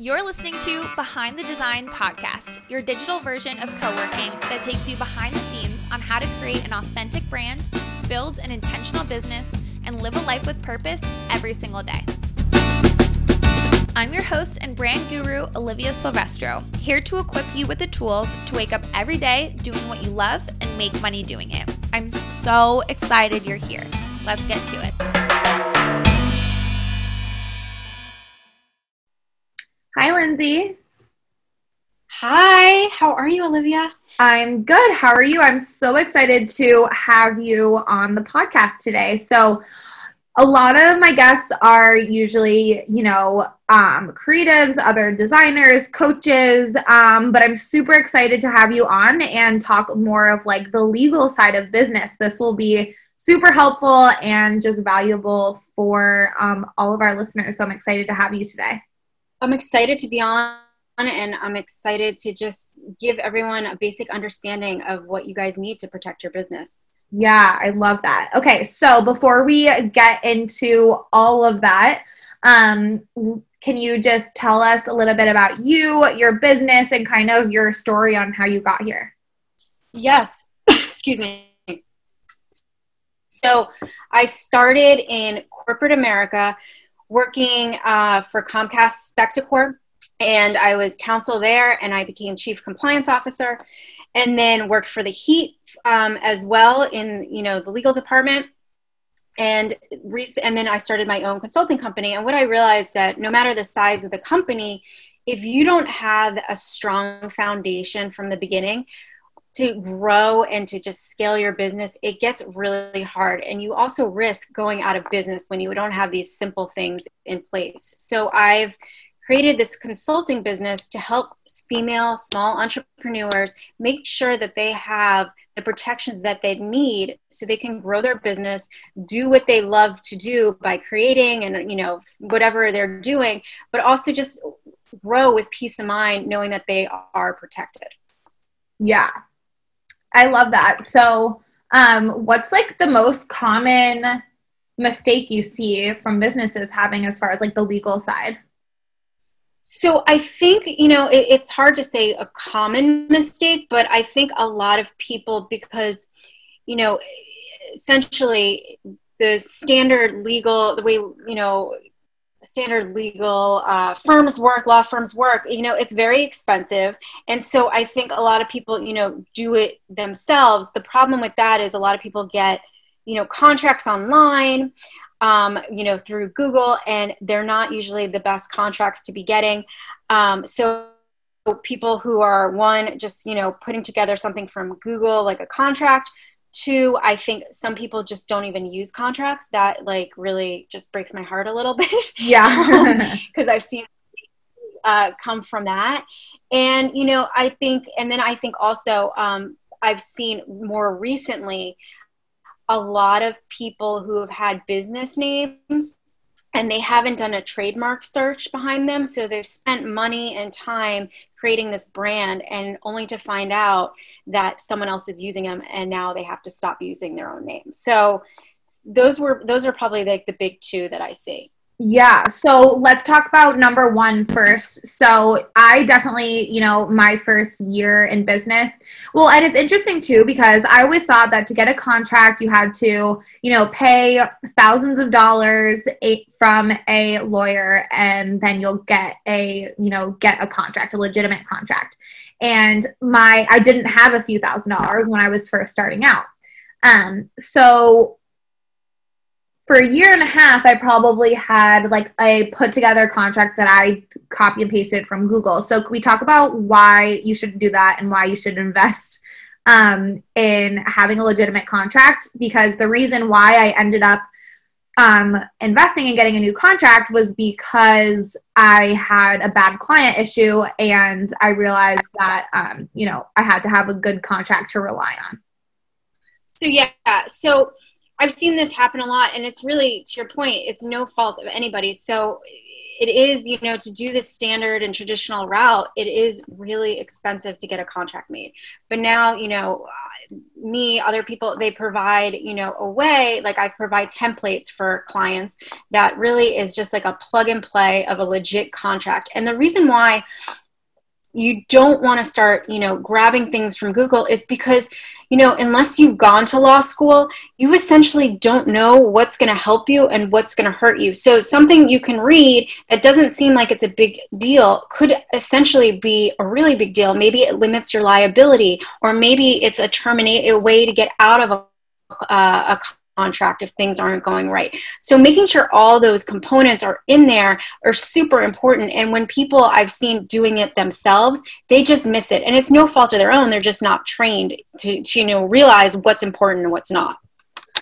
You're listening to Behind the Design podcast, your digital version of co working that takes you behind the scenes on how to create an authentic brand, build an intentional business, and live a life with purpose every single day. I'm your host and brand guru, Olivia Silvestro, here to equip you with the tools to wake up every day doing what you love and make money doing it. I'm so excited you're here. Let's get to it. Hi, Lindsay. Hi, how are you, Olivia? I'm good. How are you? I'm so excited to have you on the podcast today. So, a lot of my guests are usually, you know, um, creatives, other designers, coaches, um, but I'm super excited to have you on and talk more of like the legal side of business. This will be super helpful and just valuable for um, all of our listeners. So I'm excited to have you today. I'm excited to be on and I'm excited to just give everyone a basic understanding of what you guys need to protect your business. Yeah, I love that. Okay, so before we get into all of that, um, can you just tell us a little bit about you, your business, and kind of your story on how you got here? Yes. Excuse me. So I started in corporate America working uh, for Comcast Spectacor, and I was counsel there, and I became chief compliance officer, and then worked for the Heat um, as well in you know the legal department. And, rec- and then I started my own consulting company. And what I realized that no matter the size of the company, if you don't have a strong foundation from the beginning, to grow and to just scale your business, it gets really hard. And you also risk going out of business when you don't have these simple things in place. So I've created this consulting business to help female small entrepreneurs make sure that they have the protections that they need so they can grow their business do what they love to do by creating and you know whatever they're doing but also just grow with peace of mind knowing that they are protected yeah I love that. So, um, what's like the most common mistake you see from businesses having as far as like the legal side? So I think, you know, it, it's hard to say a common mistake, but I think a lot of people, because, you know, essentially the standard legal, the way, you know, standard legal uh, firms work law firms work you know it's very expensive. And so i think a lot of people you know do it themselves. The problem with that is a lot of people get you know contracts online um, you know through google and they're not usually the best contracts to be getting. Um, so people who are one just you know putting together something from google like a contract Two, I think some people just don't even use contracts. That like really just breaks my heart a little bit. Yeah. Because I've seen uh, come from that. And, you know, I think, and then I think also um, I've seen more recently a lot of people who have had business names and they haven't done a trademark search behind them. So they've spent money and time creating this brand and only to find out that someone else is using them and now they have to stop using their own name. So those were those are probably like the big two that I see. Yeah. So let's talk about number one first. So I definitely, you know, my first year in business. Well, and it's interesting too because I always thought that to get a contract, you had to, you know, pay thousands of dollars from a lawyer and then you'll get a, you know, get a contract, a legitimate contract. And my, I didn't have a few thousand dollars when I was first starting out. Um, so for a year and a half, I probably had like a put together contract that I copy and pasted from Google. So we talk about why you should do that and why you should invest um, in having a legitimate contract. Because the reason why I ended up um, investing and getting a new contract was because I had a bad client issue and I realized that, um, you know, I had to have a good contract to rely on. So, yeah. So, I've seen this happen a lot, and it's really to your point. It's no fault of anybody. So it is, you know, to do the standard and traditional route, it is really expensive to get a contract made. But now, you know, uh, me other people they provide you know a way like i provide templates for clients that really is just like a plug and play of a legit contract and the reason why you don't want to start you know grabbing things from google is because you know unless you've gone to law school you essentially don't know what's going to help you and what's going to hurt you. So something you can read that doesn't seem like it's a big deal could essentially be a really big deal. Maybe it limits your liability or maybe it's a terminate a way to get out of a, uh, a contract if things aren't going right. So making sure all those components are in there are super important. And when people I've seen doing it themselves, they just miss it. And it's no fault of their own. They're just not trained to, to you know, realize what's important and what's not.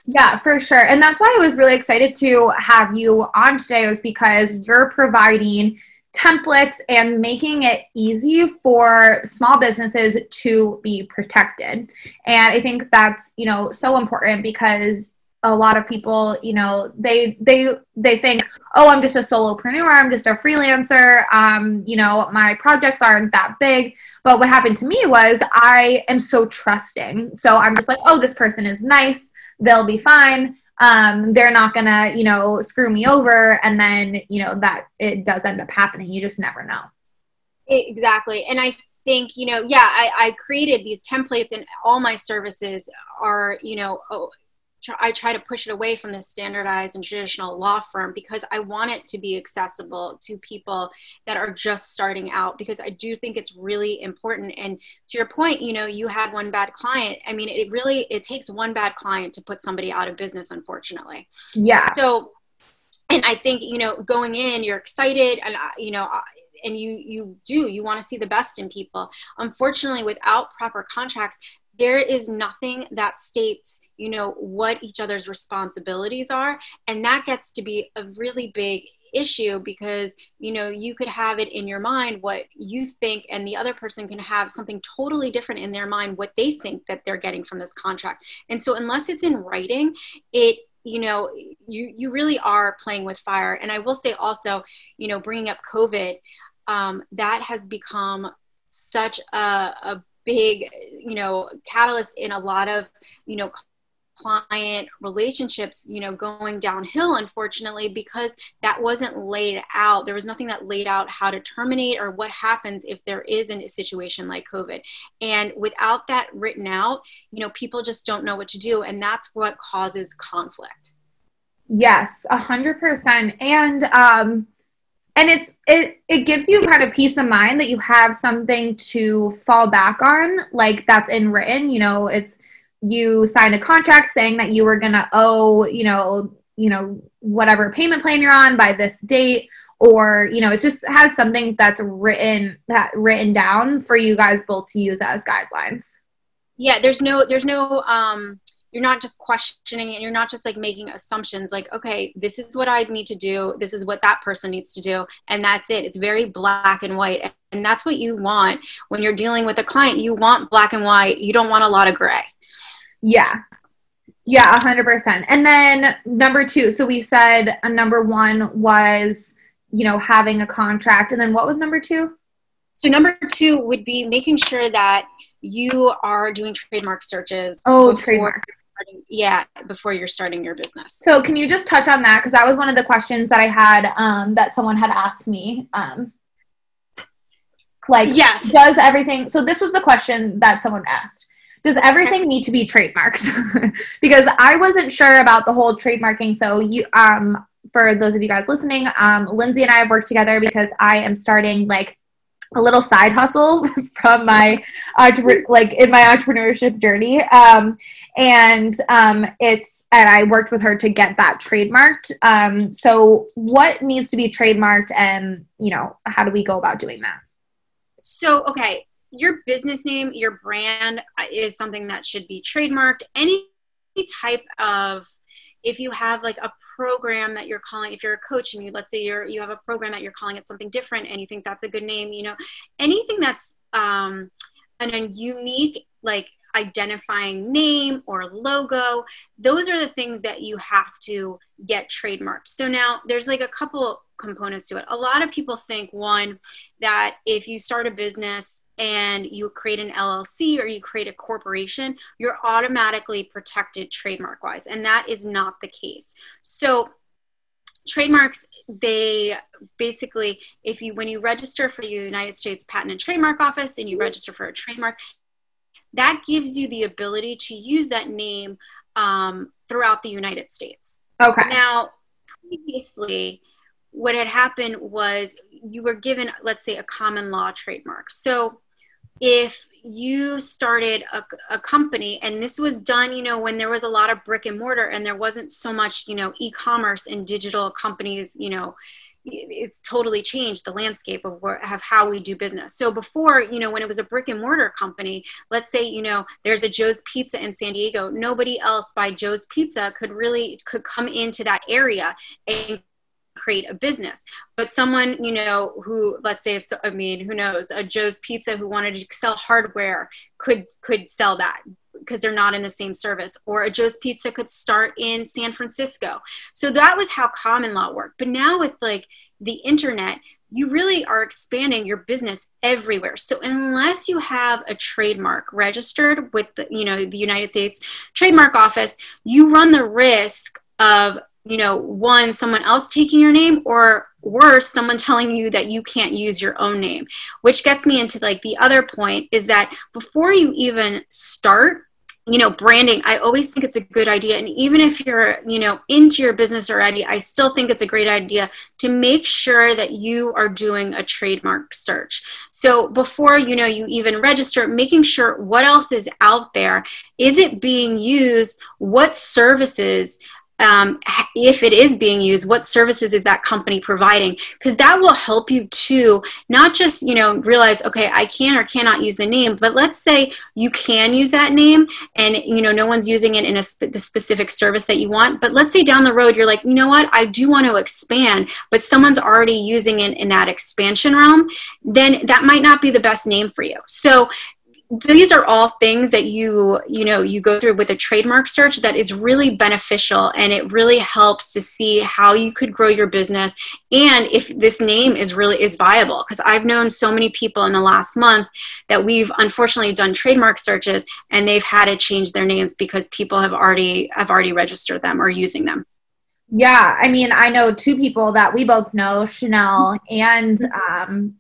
Yeah, for sure. And that's why I was really excited to have you on today was because you're providing templates and making it easy for small businesses to be protected. And I think that's, you know, so important because a lot of people you know they they they think oh i'm just a solopreneur i'm just a freelancer um you know my projects aren't that big. But what happened to me was i am so trusting. So i'm just like oh this person is nice they'll be fine. Um they're not gonna you know screw me over. And then you know that it does end up happening. You just never know. Exactly. And i think you know yeah i, I created these templates and all my services are you know oh, I try to push it away from the standardized and traditional law firm because I want it to be accessible to people that are just starting out because I do think it's really important. And to your point, you know, you had one bad client. I mean, it really it takes one bad client to put somebody out of business, unfortunately. Yeah. So, and I think you know, going in, you're excited, and uh, you know, uh, and you you do you want to see the best in people. Unfortunately, without proper contracts, there is nothing that states you know what each other's responsibilities are. And that gets to be a really big issue because you know you could have it in your mind what you think and the other person can have something totally different in their mind what they think that they're getting from this contract. And so unless it's in writing it you know you you really are playing with fire. And i will say also you know bringing up covid um, that has become such a, a big you know catalyst in a lot of you know client relationships you know going downhill unfortunately because that wasn't laid out. There was nothing that laid out how to terminate or what happens if there is a situation like covid. And without that written out you know people just don't know what to do and that's what causes conflict. Yes a hundred percent. And um and it's it it gives you kind of peace of mind that you have something to fall back on like that's in written you know it's you signed a contract saying that you were going to owe, you know, you know, whatever payment plan you're on by this date or, you know, it just has something that's written that written down for you guys both to use as guidelines. Yeah, there's no there's no um you're not just questioning and you're not just like making assumptions like okay this is what i need to do this is what that person needs to do and that's it. It's very black and white and that's what you want when you're dealing with a client. You want black and white you don't want a lot of gray yeah. Yeah, 100%. And then number two, so we said a number one was, you know, having a contract. And then what was number two? So number two would be making sure that you are doing trademark searches. Oh, trademark. Yeah, before you're starting your business. So can you just touch on that? Because that was one of the questions that I had um, that someone had asked me. Um, like, yes. Does everything, so this was the question that someone asked does everything need to be trademarked? because I wasn't sure about the whole trademarking. So you um for those of you guys listening, um, Lindsay and I have worked together because I am starting like a little side hustle from my entrepreneur, like in my entrepreneurship journey um, and um, it's and i worked with her to get that trademarked um, so what needs to be trademarked and you know how do we go about doing that so okay your business name, your brand uh, is something that should be trademarked. Any type of, if you have like a program that you're calling, if you're a coach and you, let's say you're, you have a program that you're calling it something different and you think that's a good name, you know, anything that's um, an, unique, like identifying name or logo. Those are the things that you have to get trademarked. So now there's like a couple components to it. A lot of people think one that if you start a business and you create an LLC or you create a corporation, you're automatically protected trademark wise. And that is not the case. So trademarks they basically if you when you register for the united states patent and trademark office and you register for a trademark that gives you the ability to use that name um, throughout the united states. Okay. Now previously what had happened was you were given let's say a common law trademark. So if you started a, a, company and this was done you know when there was a lot of brick and mortar and there wasn't so much you know e-commerce and digital companies you know it's totally changed the landscape of, where, of how we do business. So before you know when it was a brick and mortar company let's say you know there's a joe's pizza in san diego nobody else by joe's pizza could really could come into that area and create a business. But someone you know who let's say i mean who knows a joe's pizza who wanted to sell hardware could could sell that because they're not in the same service or a joe's pizza could start in san francisco. So that was how common law worked. But now with like the internet you really are expanding your business everywhere. So unless you have a trademark registered with the you know the united states trademark office you run the risk of you know, one, someone else taking your name, or worse, someone telling you that you can't use your own name. Which gets me into like the other point is that before you even start, you know, branding, I always think it's a good idea. And even if you're, you know, into your business already, I still think it's a great idea to make sure that you are doing a trademark search. So before, you know, you even register, making sure what else is out there. Is it being used? What services? Um, if it is being used what services is that company providing? Because that will help you to not just you know realize okay i can or cannot use the name but let's say you can use that name and you know no one's using it in a sp- the specific service that you want. But let's say down the road you're like you know what? I do want to expand but someone's already using it in that expansion realm then that might not be the best name for you. So these are all things that you you know you go through with a trademark search that is really beneficial and it really helps to see how you could grow your business and if this name is really is viable. Because i've known so many people in the last month that we've unfortunately done trademark searches and they've had to change their names because people have already have already registered them or using them. Yeah i mean i know two people that we both know chanel and um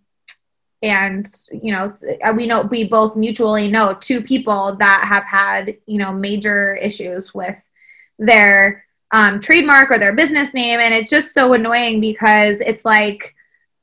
and you know uh, we know we both mutually know two people that have had you know major issues with their um, trademark or their business name. And it's just so annoying because it's like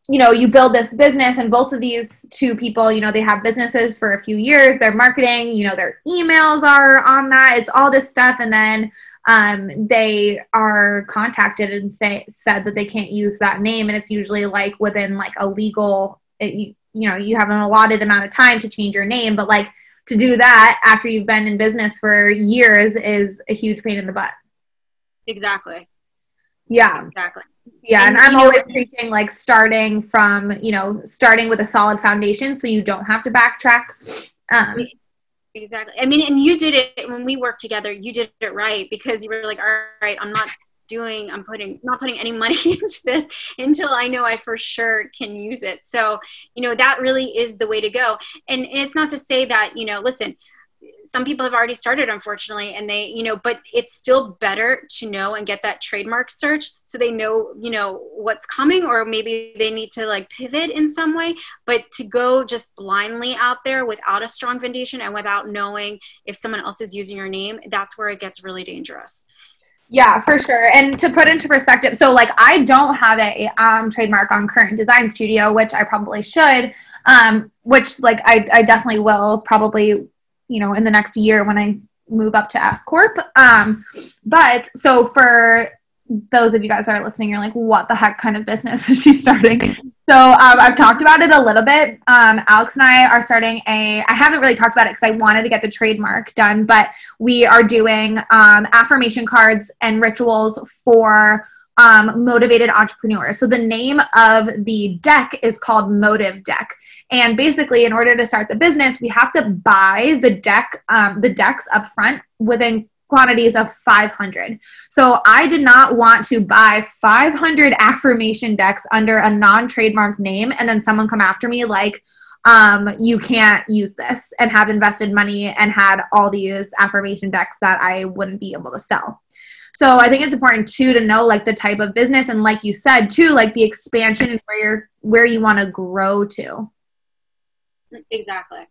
you know you build this business and both of these two people you know they have businesses for a few years. Their marketing you know their emails are on that. It's all this stuff. And then um, they are contacted and say said that they can't use that name. And it's usually like within like a legal it, you know you have an allotted amount of time to change your name but like to do that after you've been in business for years is a huge pain in the butt. Exactly. Yeah. Exactly. Yeah and, and i'm always know, preaching like starting from you know starting with a solid foundation so you don't have to backtrack. Um, exactly. I mean and you did it when we worked together you did it right because you were like all right i'm not doing i'm putting not putting any money into this until i know i for sure can use it. So you know that really is the way to go. And it's not to say that you know listen some people have already started unfortunately and they you know but it's still better to know and get that trademark search so they know you know what's coming or maybe they need to like pivot in some way. But to go just blindly out there without a strong foundation and without knowing if someone else is using your name that's where it gets really dangerous yeah, for sure. And to put into perspective, so like I don't have a um, trademark on Current Design Studio, which I probably should. Um, which like I, I definitely will probably, you know, in the next year when I move up to S Corp. Um, but so for those of you guys that are listening, you're like, what the heck kind of business is she starting? So um, I've talked about it a little bit. Um, Alex and I are starting a. I haven't really talked about it because I wanted to get the trademark done, but we are doing um, affirmation cards and rituals for um, motivated entrepreneurs. So the name of the deck is called Motive Deck, and basically, in order to start the business, we have to buy the deck, um, the decks up front within quantities of 500. So I did not want to buy 500 affirmation decks under a non-trademark name, and then someone come after me like um, you can't use this and have invested money and had all these affirmation decks that I wouldn't be able to sell. So I think it's important too to know like the type of business and like you said too, like the expansion and where you're where you want to grow to. Exactly.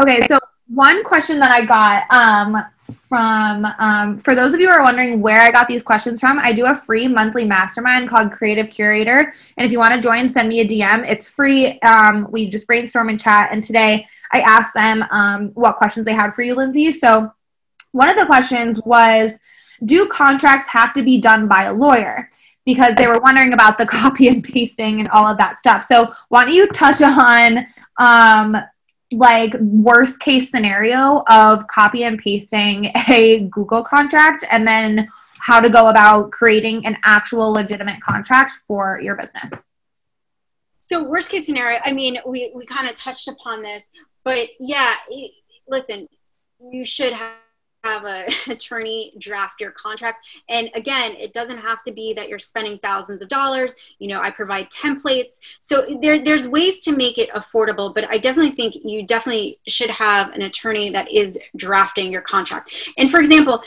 Okay, so one question that I got um, from um, for those of you who are wondering where I got these questions from, I do a free monthly mastermind called Creative Curator, and if you want to join, send me a DM. It's free. Um, we just brainstorm and chat, and today I asked them um, what questions they had for you, Lindsay. So one of the questions was do contracts have to be done by a lawyer? Because they were wondering about the copy and pasting and all of that stuff. So, why don't you touch on um, like worst case scenario of copy and pasting a Google contract and then how to go about creating an actual legitimate contract for your business? So, worst case scenario, I mean, we, we kind of touched upon this, but yeah, it, listen, you should have have an attorney draft your contracts. And again, it doesn't have to be that you're spending thousands of dollars. You know, I provide templates. So there, there's ways to make it affordable, but I definitely think you definitely should have an attorney that is drafting your contract. And for example,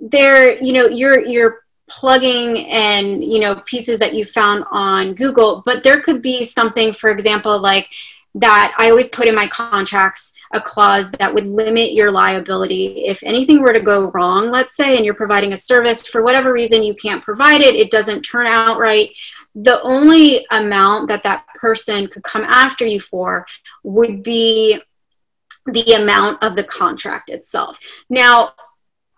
there, you know, you're, you're plugging and, you know, pieces that you found on Google, but there could be something, for example, like that I always put in my contracts a clause that would limit your liability. If anything were to go wrong, let's say, and you're providing a service for whatever reason you can't provide it, it doesn't turn out right, the only amount that that person could come after you for would be the amount of the contract itself. Now,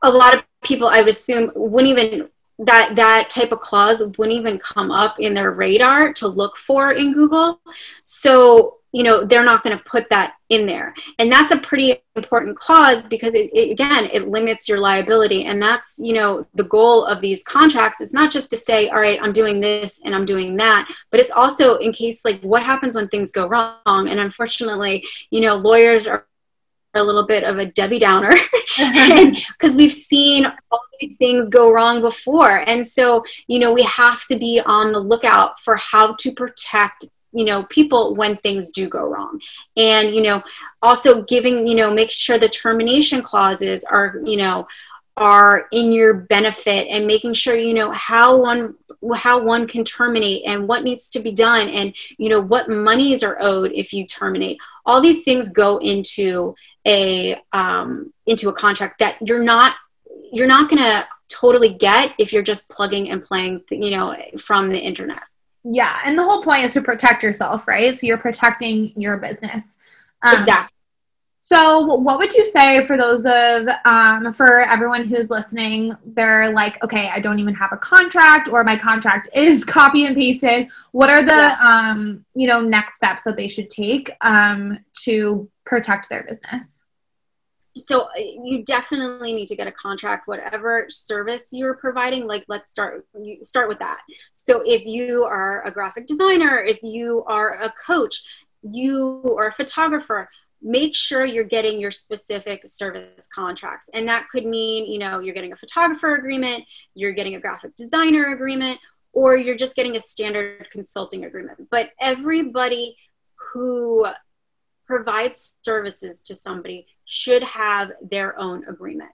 a lot of people, I would assume, wouldn't even that that type of clause wouldn't even come up in their radar to look for in Google. So you know they're not going to put that in there. And that's a pretty important clause because it, it, again it limits your liability. And that's you know the goal of these contracts it's not just to say all right i'm doing this and i'm doing that but it's also in case like what happens when things go wrong. And unfortunately you know lawyers are a little bit of a Debbie Downer. Because we've seen all these things go wrong before. And so, you know, we have to be on the lookout for how to protect you know people when things do go wrong. And you know also giving you know make sure the termination clauses are you know are in your benefit and making sure you know how one how one can terminate and what needs to be done and you know what monies are owed if you terminate. All these things go into a um, into a contract that you're not you're not going to totally get if you're just plugging and playing you know from the internet yeah, and the whole point is to protect yourself, right? So you're protecting your business. Um, exactly. So, what would you say for those of um, for everyone who's listening? They're like, okay, I don't even have a contract, or my contract is copy and pasted. What are the yeah. um, you know next steps that they should take um, to protect their business? so uh, you definitely need to get a contract whatever service you're providing like let's start you start with that so if you are a graphic designer if you are a coach you are a photographer make sure you're getting your specific service contracts and that could mean you know you're getting a photographer agreement you're getting a graphic designer agreement or you're just getting a standard consulting agreement but everybody who provides services to somebody should have their own agreement.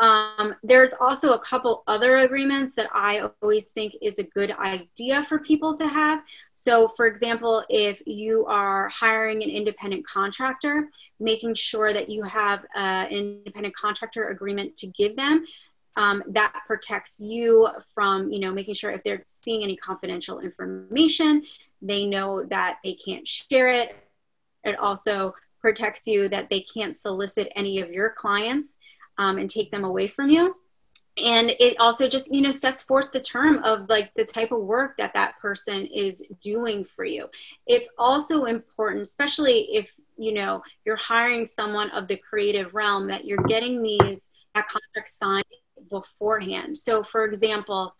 Um, there's also a couple other agreements that I always think is a good idea for people to have. So, for example, if you are hiring an independent contractor, making sure that you have an independent contractor agreement to give them. Um, that protects you from, you know, making sure if they're seeing any confidential information, they know that they can't share it. It also protects you that they can't solicit any of your clients um, and take them away from you and it also just you know sets forth the term of like the type of work that that person is doing for you it's also important especially if you know you're hiring someone of the creative realm that you're getting these that contract signed beforehand. So, for example,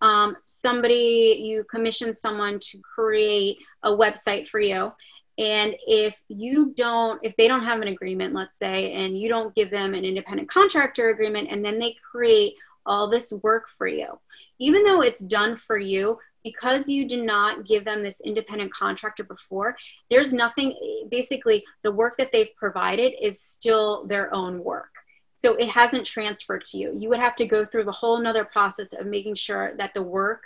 um, somebody you commission someone to create a website for you and if you don't if they don't have an agreement let's say and you don't give them an independent contractor agreement and then they create all this work for you even though it's done for you because you did not give them this independent contractor before there's nothing basically the work that they've provided is still their own work. So it hasn't transferred to you. You would have to go through the whole nother process of making sure that the work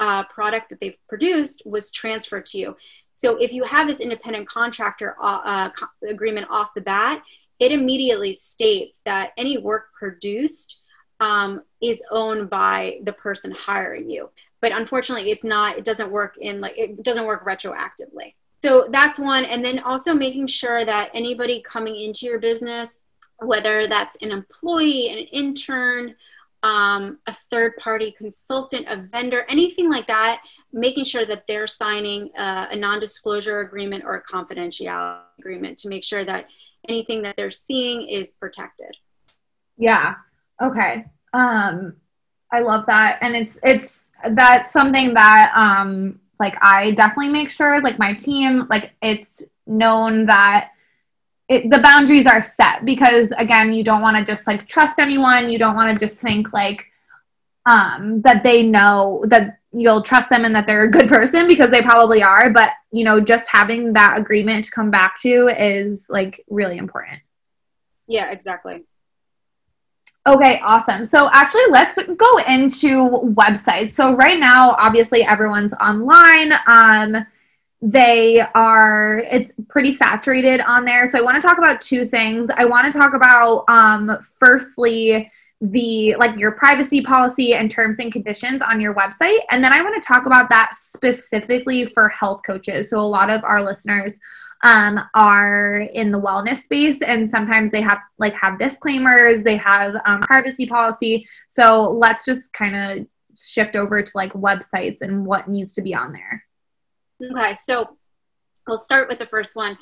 uh, product that they've produced was transferred to you so if you have this independent contractor uh, uh agreement off the bat it immediately states that any work produced um, is owned by the person hiring you. But unfortunately it's not it doesn't work in like it doesn't work retroactively. So that's one. And then also making sure that anybody coming into your business whether that's an employee an intern um, a third party consultant a vendor anything like that making sure that they're signing a, a non-disclosure agreement or a confidentiality agreement to make sure that anything that they're seeing is protected. Yeah. Okay. Um I love that. And it's it's that's something that um like I definitely make sure like my team like it's known that it, the boundaries are set because again you don't want to just like trust anyone. You don't want to just think like um that they know that you'll trust them and that they're a good person because they probably are but you know just having that agreement to come back to is like really important yeah exactly Okay, awesome. So actually, let's go into websites. So right now, obviously, everyone's online. Um, they are it's pretty saturated on there. So I want to talk about two things. I want to talk about um, firstly the like your privacy policy and terms and conditions on your website. And then i want to talk about that specifically for health coaches. So a lot of our listeners um, are in the wellness space and sometimes they have like have disclaimers they have um, privacy policy. So let's just kind of shift over to like websites and what needs to be on there. Okay so i'll start with the first one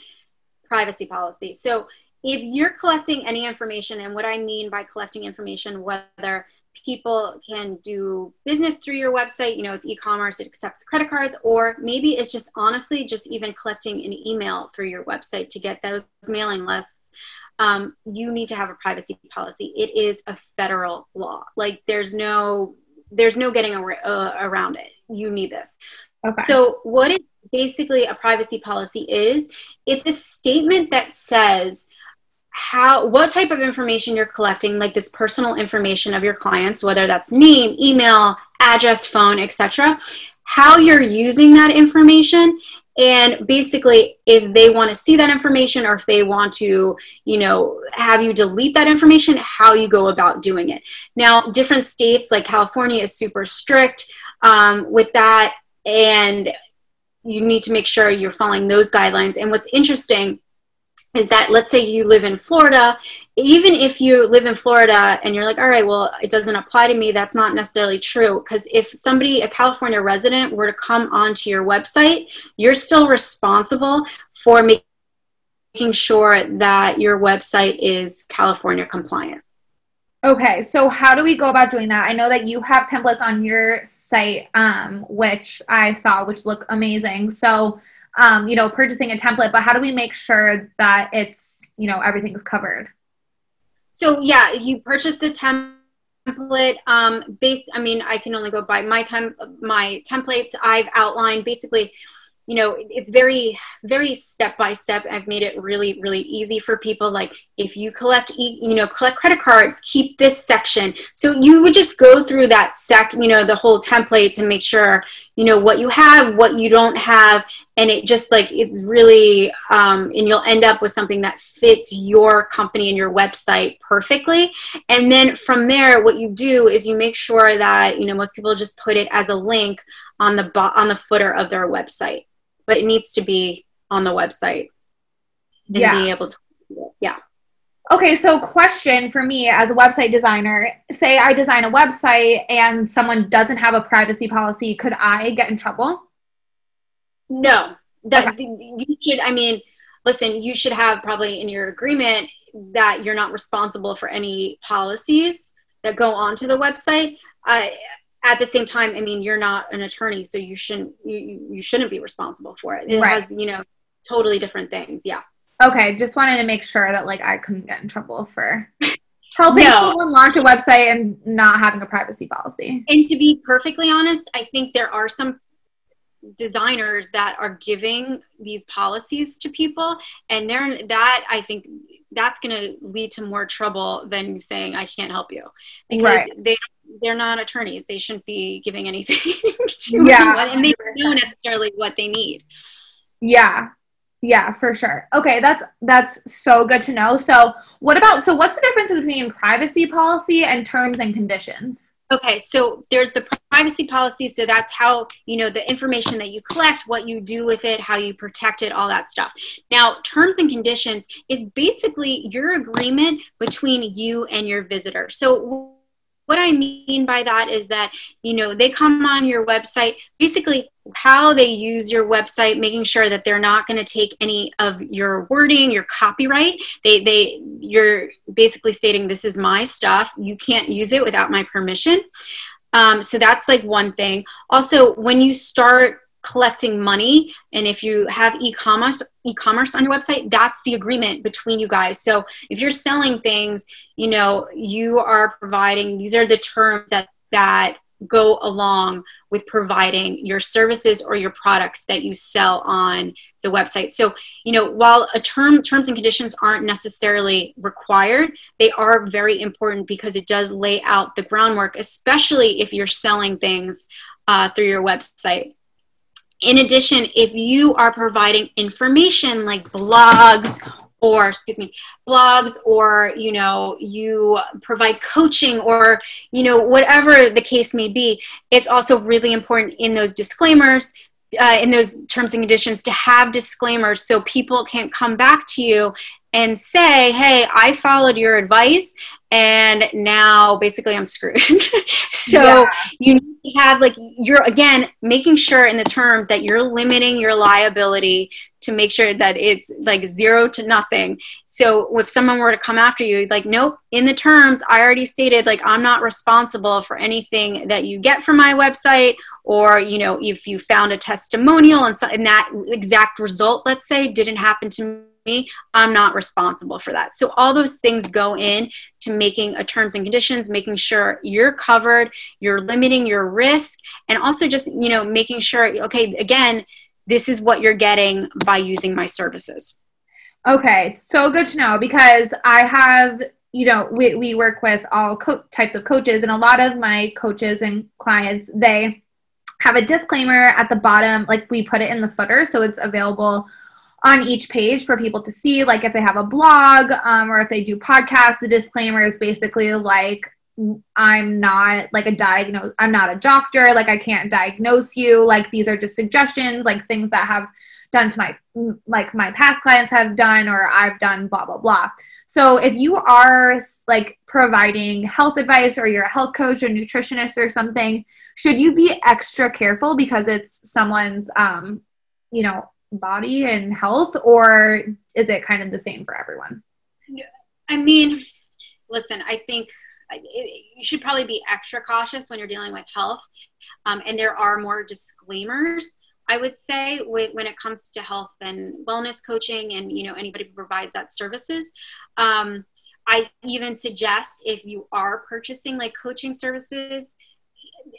privacy policy. So if you're collecting any information and what i mean by collecting information whether people can do business through your website you know it's e-commerce it accepts credit cards or maybe it's just honestly just even collecting an email through your website to get those mailing lists um, you need to have a privacy policy. It is a federal law. Like there's no there's no getting ar- uh, around it. You need this. Okay. so what it basically a privacy policy is it's a statement that says how what type of information you're collecting like this personal information of your clients whether that's name email address phone etc how you're using that information and basically if they want to see that information or if they want to you know have you delete that information how you go about doing it. Now different states like california is super strict um, with that and you need to make sure you're following those guidelines. And what's interesting is that let's say you live in Florida, even if you live in Florida and you're like, all right, well, it doesn't apply to me, that's not necessarily true. Because if somebody, a California resident, were to come onto your website, you're still responsible for making sure that your website is California compliant. Okay, so how do we go about doing that? I know that you have templates on your site, um, which I saw, which look amazing. So, um, you know, purchasing a template, but how do we make sure that it's, you know, everything's covered? So yeah, you purchase the template um, base. I mean, I can only go by my time, my templates I've outlined basically you know it's very very step by step. I've made it really really easy for people. Like if you collect you know collect credit cards keep this section. So you would just go through that sec you know the whole template to make sure you know what you have what you don't have. And it just like it's really um, and you'll end up with something that fits your company and your website perfectly. And then from there what you do is you make sure that you know most people just put it as a link on the on the footer of their website but it needs to be on the website and yeah. being able to yeah okay so question for me as a website designer say i design a website and someone doesn't have a privacy policy could i get in trouble no that okay. you should i mean listen you should have probably in your agreement that you're not responsible for any policies that go onto the website. Uh, at the same time, I mean, you're not an attorney, so you shouldn't you, you shouldn't be responsible for it. It right. has you know totally different things. Yeah. Okay, just wanted to make sure that like I couldn't get in trouble for helping no. someone launch a website and not having a privacy policy. And to be perfectly honest, I think there are some designers that are giving these policies to people and they're that I think that's going to lead to more trouble than saying I can't help you because right. they they're not attorneys. They shouldn't be giving anything to yeah. anyone, and they don't know necessarily what they need. Yeah. Yeah, for sure. Okay, that's that's so good to know. So, what about so what's the difference between privacy policy and terms and conditions? Okay, so there's the privacy policy. So that's how, you know, the information that you collect, what you do with it, how you protect it, all that stuff. Now, terms and conditions is basically your agreement between you and your visitor. So what I mean by that is that, you know, they come on your website, basically how they use your website, making sure that they're not going to take any of your wording, your copyright. They, they, you're basically stating this is my stuff. You can't use it without my permission. Um, so that's like one thing. Also, when you start collecting money. And if you have e-commerce e-commerce on your website that's the agreement between you guys. So if you're selling things you know you are providing these are the terms that that go along with providing your services or your products that you sell on the website. So you know while a term terms and conditions aren't necessarily required they are very important because it does lay out the groundwork especially if you're selling things uh, through your website in addition, if you are providing information like blogs or excuse me blogs or you know you provide coaching or you know whatever the case may be it's also really important in those disclaimers uh, in those terms and conditions to have disclaimers so people can't come back to you and say hey i followed your advice and now basically i'm screwed so yeah. you have like you're again making sure in the terms that you're limiting your liability to make sure that it's like zero to nothing so if someone were to come after you like nope in the terms i already stated like i'm not responsible for anything that you get from my website or you know if you found a testimonial and, so, and that exact result let's say didn't happen to me, I'm not responsible for that. So all those things go in to making a terms and conditions, making sure you're covered, you're limiting your risk, and also just, you know, making sure, okay, again, this is what you're getting by using my services. Okay, so good to know because I have, you know, we, we work with all co- types of coaches, and a lot of my coaches and clients, they have a disclaimer at the bottom, like we put it in the footer, so it's available on each page for people to see. Like if they have a blog um, or if they do podcasts, the disclaimer is basically like, I'm not like a diagnose. I'm not a doctor. Like I can't diagnose you. Like these are just suggestions, like things that have done to my like my past clients have done or I've done blah blah blah. So if you are like providing health advice or you're a health coach or nutritionist or something, should you be extra careful because it's someone's um you know body and health, or is it kind of the same for everyone? I mean, listen, I think you should probably be extra cautious when you're dealing with health. Um, and there are more disclaimers, I would say, when, it comes to health and wellness coaching and, you know, anybody who provides that services. Um, I even suggest if you are purchasing like coaching services,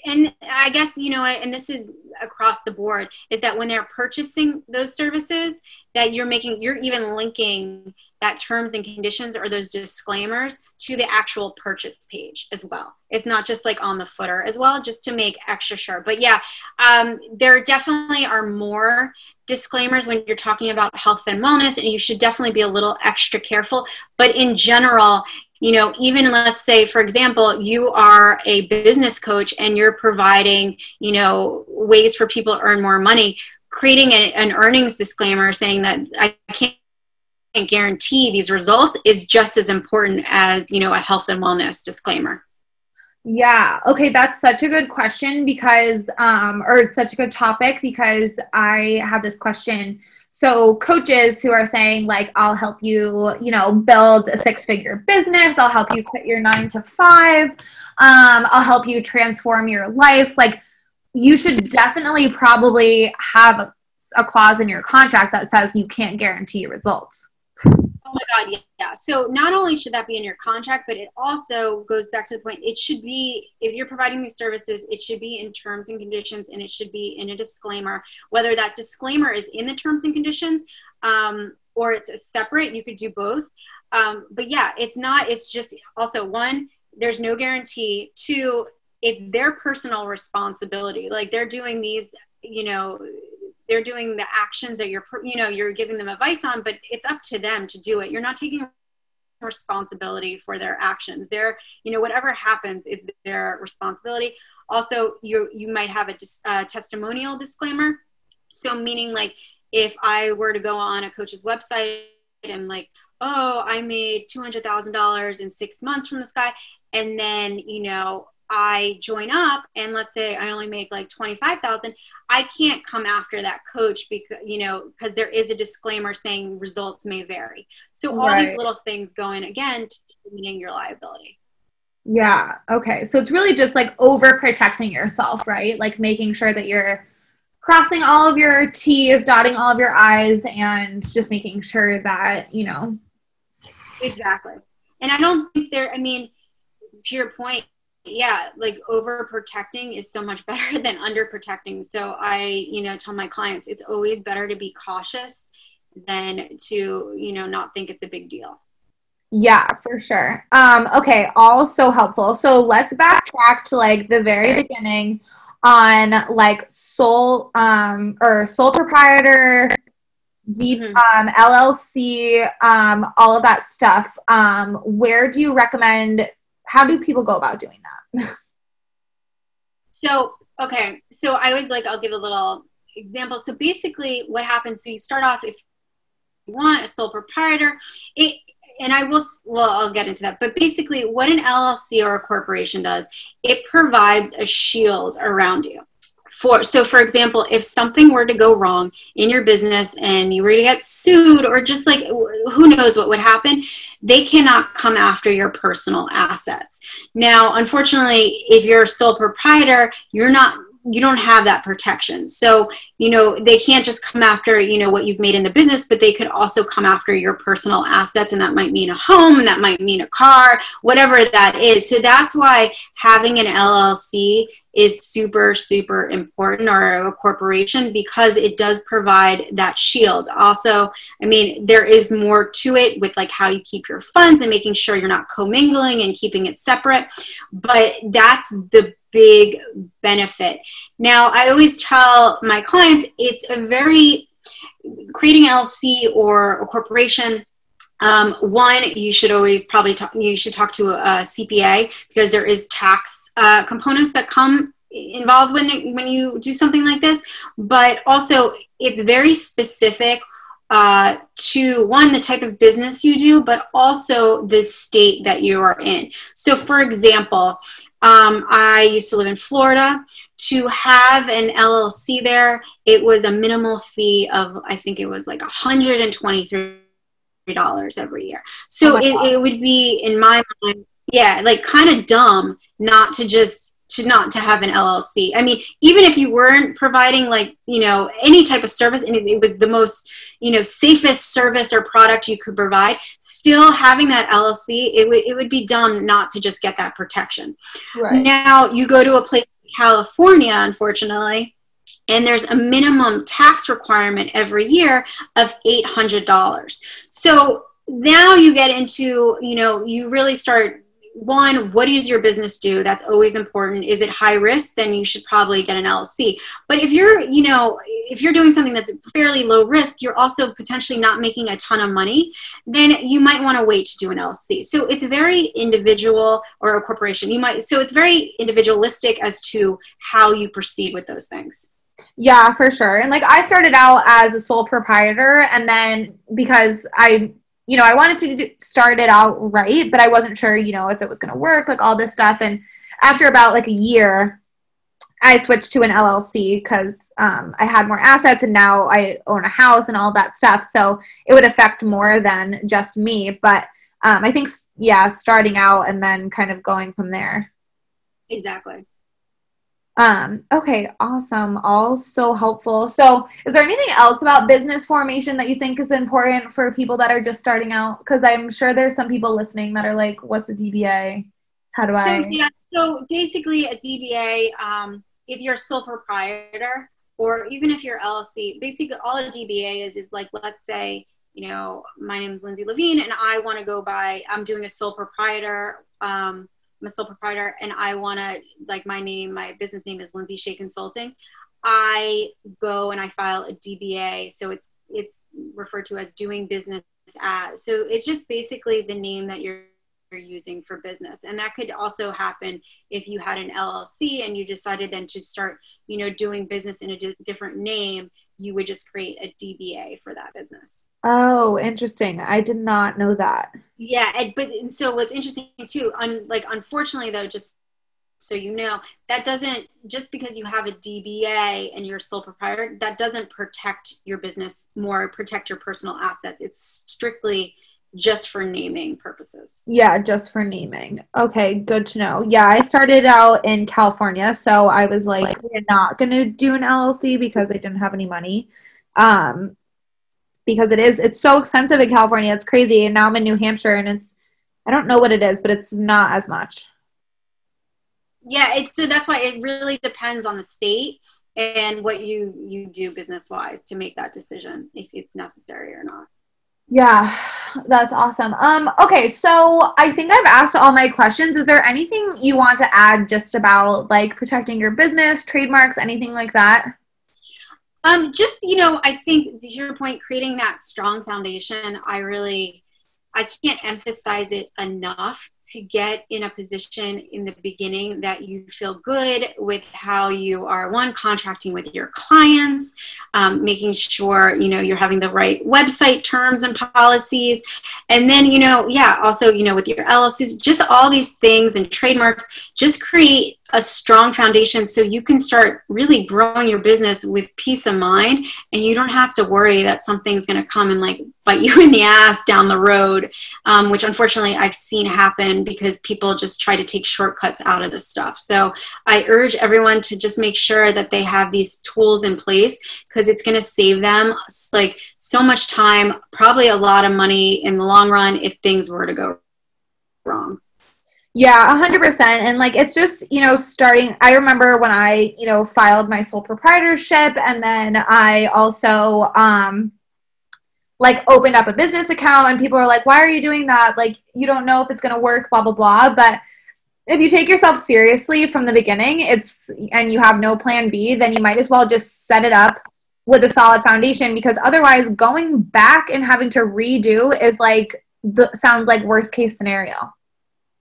and I guess you know, and this is across the board, is that when they're purchasing those services, that you're making, you're even linking that terms and conditions or those disclaimers to the actual purchase page as well. It's not just like on the footer as well, just to make extra sure. But yeah, um, there definitely are more disclaimers when you're talking about health and wellness, and you should definitely be a little extra careful. But in general, you know even let's say for example you are a business coach and you're providing you know ways for people to earn more money creating a, an earnings disclaimer saying that i can't guarantee these results is just as important as you know a health and wellness disclaimer yeah. Okay. That's such a good question because, um, or such a good topic because I have this question so coaches who are saying like I'll help you, you know, build a six-figure business, I'll help you quit your 9 to 5, um, I'll help you transform your life. Like you should definitely probably have a, a clause in your contract that says you can't guarantee results. Oh my God, yeah. So not only should that be in your contract, but it also goes back to the point it should be, if you're providing these services, it should be in terms and conditions and it should be in a disclaimer. Whether that disclaimer is in the terms and conditions um, or it's a separate, you could do both. Um, but yeah, it's not, it's just also one, there's no guarantee. Two, it's their personal responsibility. Like they're doing these, you know, they're doing the actions that you're you know you're giving them advice on but it's up to them to do it. You're not taking responsibility for their actions. They're you know whatever happens it's their responsibility. Also you you might have a dis, uh, testimonial disclaimer. So meaning like if i were to go on a coach's website and like oh i made $200000 in six months from this guy and then you know I join up and let's say I only make like 25,000, I can't come after that coach because, you know, because there is a disclaimer saying results may vary. So all right. these little things go in again to determining your liability. Yeah. Okay. So it's really just like over protecting yourself, right? Like making sure that you're crossing all of your T's, dotting all of your I's, and just making sure that, you know. Exactly. And I don't think there, I mean, to your point, yeah like overprotecting is so much better than underprotecting. So i you know tell my clients it's always better to be cautious than to you know not think it's a big deal. Yeah for sure. Um okay all so helpful. So let's backtrack to like the very beginning on like sole um or sole proprietor deep mm-hmm. um, llc um all of that stuff. Um where do you recommend how do people go about doing that? so, okay. So I always like, I'll give a little example. So basically what happens, so you start off, if you want a sole proprietor, it, and I will, well, I'll get into that. But basically, what an LLC or a corporation does, it provides a shield around you for so for example if something were to go wrong in your business and you were to get sued or just like who knows what would happen they cannot come after your personal assets. Now unfortunately if you're a sole proprietor you're not you don't have that protection. So you know they can't just come after you know what you've made in the business but they could also come after your personal assets and that might mean a home and that might mean a car whatever that is. So that's why having an llc is super super important or a corporation because it does provide that shield. Also i mean there is more to it with like how you keep your funds and making sure you're not commingling and keeping it separate but that's the big benefit now i always tell my clients it's a very creating LLC or a corporation um, one, you should always probably talk, you should talk to a, CPA because there is tax uh, components that come involved when when you do something like this. But also, it's very specific uh, to one the type of business you do, but also the state that you are in. So, for example, um, I used to live in Florida. To have an LLC there, it was a minimal fee of I think it was like 123 dollars every year. So oh it, it would be in my mind, yeah, like kind of dumb not to just to not to have an LLC. I mean, even if you weren't providing like, you know, any type of service and it was the most, you know, safest service or product you could provide, still having that LLC, it would it would be dumb not to just get that protection. Right. Now, you go to a place like California, unfortunately, and there's a minimum tax requirement every year of $800. So now you get into, you know, you really start one, what does your business do? That's always important. Is it high risk? Then you should probably get an LLC. But if you're, you know, if you're doing something that's fairly low risk, you're also potentially not making a ton of money, then you might want to wait to do an LLC. So it's very individual or a corporation. You might, so it's very individualistic as to how you proceed with those things. Yeah, for sure. And like I started out as a sole proprietor and then because I you know, I wanted to start it out right, but I wasn't sure, you know, if it was going to work, like all this stuff. And after about like a year, I switched to an LLC because um, I had more assets and now I own a house and all that stuff. So it would affect more than just me. But um, I think, yeah, starting out and then kind of going from there. Exactly. Um, okay, awesome. All so helpful. So, is there anything else about business formation that you think is important for people that are just starting out? Because I'm sure there's some people listening that are like, what's a DBA? How do so, I? Yeah, so basically, a DBA, um, if you're a sole proprietor or even if you're LLC, basically all a DBA is is like, let's say, you know, my name is Lindsay Levine and I want to go by, I'm doing a sole proprietor. Um, I'm a sole proprietor and I want to, like my name, my business name is Lindsay Shea Consulting. I go and I file a DBA. So it's, it's referred to as doing business as. So it's just basically the name that you're using for business and that could also happen if you had an llc and you decided then to start you know doing business in a di- different name you would just create a dba for that business. Oh interesting. I did not know that. Yeah and, but and so what's interesting too un, like unfortunately though just so you know that doesn't just because you have a dba and you're a sole proprietor that doesn't protect your business more protect your personal assets. It's strictly just for naming purposes. Yeah, just for naming. Okay, good to know. Yeah, I started out in California, so I was like, we're not going to do an LLC because I didn't have any money. Um because it is it's so expensive in California. It's crazy. And now I'm in New Hampshire and it's I don't know what it is, but it's not as much. Yeah, it's so that's why it really depends on the state and what you you do business wise to make that decision if it's necessary or not. Yeah, that's awesome. Um, okay, so I think I've asked all my questions. Is there anything you want to add just about like protecting your business, trademarks, anything like that? Um, just you know, I think to your point, creating that strong foundation, I really I can't emphasize it enough to get in a position in the beginning that you feel good with how you are one contracting with your clients um, making sure you know you're having the right website terms and policies. And then you know yeah also you know with your llcs just all these things and trademarks just create a strong foundation so you can start really growing your business with peace of mind. And you don't have to worry that something's going to come and like bite you in the ass down the road um, which unfortunately i've seen happen because people just try to take shortcuts out of this stuff so i urge everyone to just make sure that they have these tools in place because it's going to save them like so much time probably a lot of money in the long run if things were to go wrong yeah, 100%. And like, it's just, you know, starting. I remember when I, you know, filed my sole proprietorship and then I also, um, like opened up a business account and people are like, why are you doing that? Like, you don't know if it's going to work, blah, blah, blah. But if you take yourself seriously from the beginning, it's, and you have no plan B, then you might as well just set it up with a solid foundation because otherwise going back and having to redo is like, the, sounds like worst case scenario.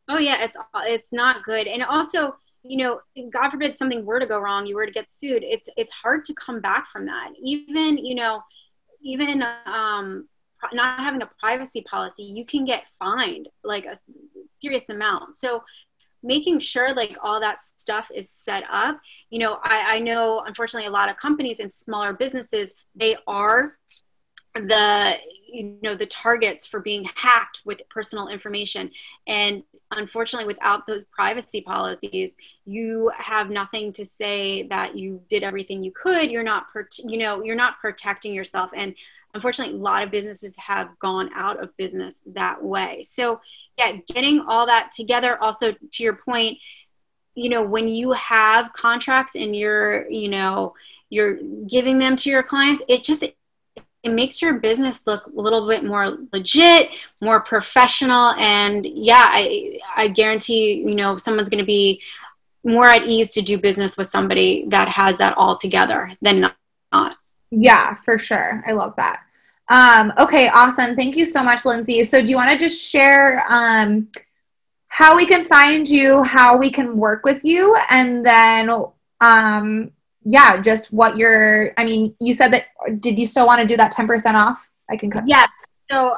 Oh yeah, it's it's not good. And also, you know, God forbid something were to go wrong, you were to get sued. It's it's hard to come back from that. Even you know, even um, not having a privacy policy, you can get fined like a serious amount. So making sure like all that stuff is set up you know I, I know unfortunately a lot of companies and smaller businesses they are the you know the targets for being hacked with personal information. And unfortunately without those privacy policies you have nothing to say that you did everything you could. You're not you know you're not protecting yourself. And unfortunately a lot of businesses have gone out of business that way. So yeah getting all that together. Also to your point you know when you have contracts and you're you know you're giving them to your clients it just it makes your business look a little bit more legit, more professional, and yeah, I I guarantee you know someone's going to be more at ease to do business with somebody that has that all together than not. Yeah, for sure. I love that. Um, okay, awesome. Thank you so much, Lindsay. So, do you want to just share um, how we can find you, how we can work with you, and then um, yeah, just what you're, I mean, you said that, did you still want to do that 10% off? I can cut. Yes. So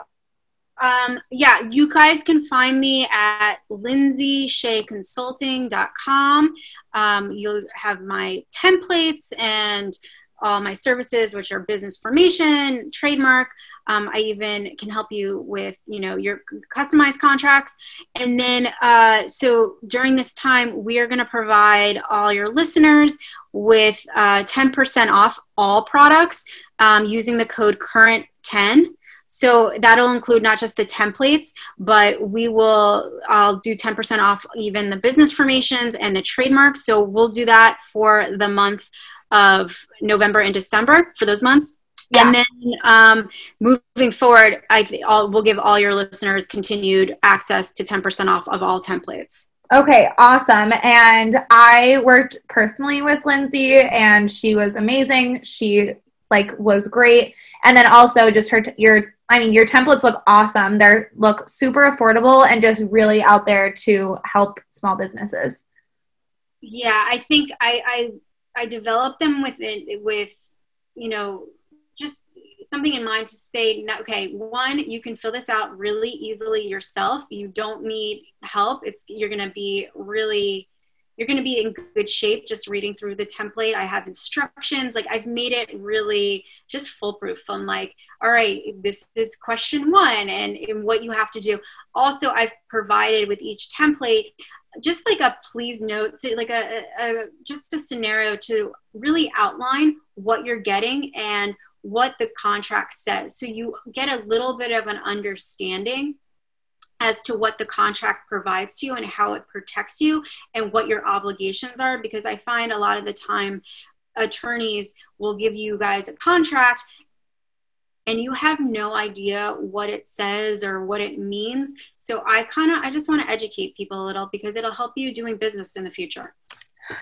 um, yeah, you guys can find me at lindsaysheaconsulting.com. Um, you'll have my templates and all my services, which are business formation, trademark. Um, I even can help you with, you know, your customized contracts. And then, uh, so during this time, we are going to provide all your listeners with uh, 10% off all products um, using the code current10. So that'll include not just the templates, but we will, I'll do 10% off even the business formations and the trademarks. So we'll do that for the month of November and December for those months. Yeah. And then um, moving forward, I I'll, we'll give all your listeners continued access to 10% off of all templates. Okay, awesome. And I worked personally with Lindsay and she was amazing. She like was great. And then also just her t- your I mean your templates look awesome. They look super affordable and just really out there to help small businesses. Yeah, I think I I, I developed them with it with you know something in mind to say okay one you can fill this out really easily yourself you don't need help it's you're going to be really you're going to be in good shape just reading through the template. I have instructions. Like I've made it really just foolproof. I'm like, all right, this is question one and, and what you have to do. Also, I've provided with each template just like a please note, like a, a just a scenario to really outline what you're getting and what the contract says. So you get a little bit of an understanding as to what the contract provides to you and how it protects you and what your obligations are because I find a lot of the time attorneys will give you guys a contract and you have no idea what it says or what it means. So I kind of I just want to educate people a little because it'll help you doing business in the future.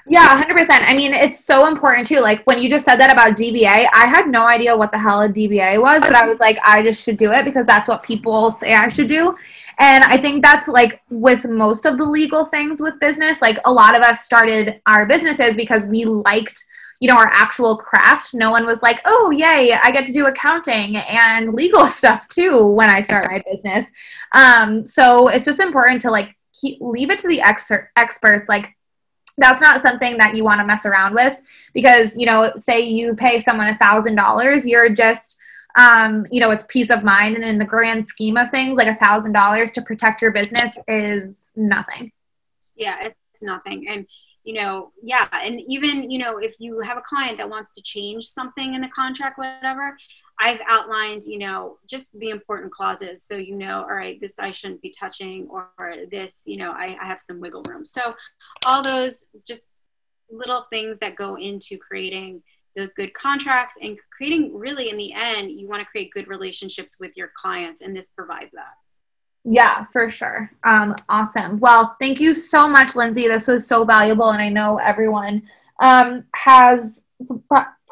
Yeah, 100%. I mean, it's so important too. Like when you just said that about DBA, I had no idea what the hell a DBA was, but I was like, I just should do it because that's what people say I should do. And I think that's like with most of the legal things with business, like a lot of us started our businesses because we liked you know our actual craft no one was like oh yay i get to do accounting and legal stuff too when i start my business um, so it's just important to like keep, leave it to the ex- experts like that's not something that you want to mess around with because you know say you pay someone a thousand dollars you're just um, you know it's peace of mind and in the grand scheme of things like a thousand dollars to protect your business is nothing. Yeah it's nothing. And you know yeah and even you know if you have a client that wants to change something in the contract whatever I've outlined, you know, just the important clauses. So, you know, all right, this I shouldn't be touching, or, this, you know, I, I have some wiggle room. So, all those just little things that go into creating those good contracts and creating really in the end, you want to create good relationships with your clients, and this provides that. Yeah, for sure. Um, awesome. Well, thank you so much, Lindsay. This was so valuable, and I know everyone um, has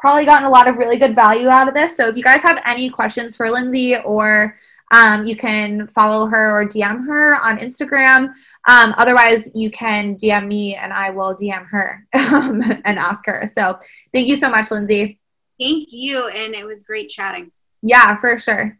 probably gotten a lot of really good value out of this. So if you guys have any questions for Lindsay or um, you can follow her or DM her on Instagram. Um, otherwise, you can DM me and I will DM her um, and ask her. So thank you so much, Lindsay. Thank you. And it was great chatting. Yeah, for sure.